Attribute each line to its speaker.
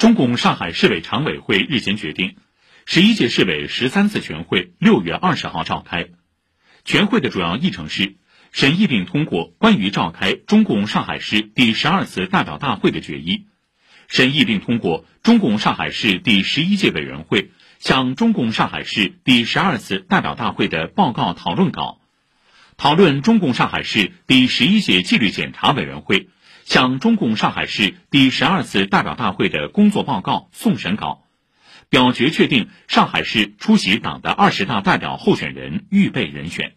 Speaker 1: 中共上海市委常委会日前决定，十一届市委十三次全会六月二十号召开。全会的主要议程是审议并通过关于召开中共上海市第十二次代表大会的决议，审议并通过中共上海市第十一届委员会向中共上海市第十二次代表大会的报告讨论稿，讨论中共上海市第十一届纪律检查委员会向中共上海市第十二次代表大会的工作报告送审稿，表决确定上海市出席党的二十大代表候选人预备人选。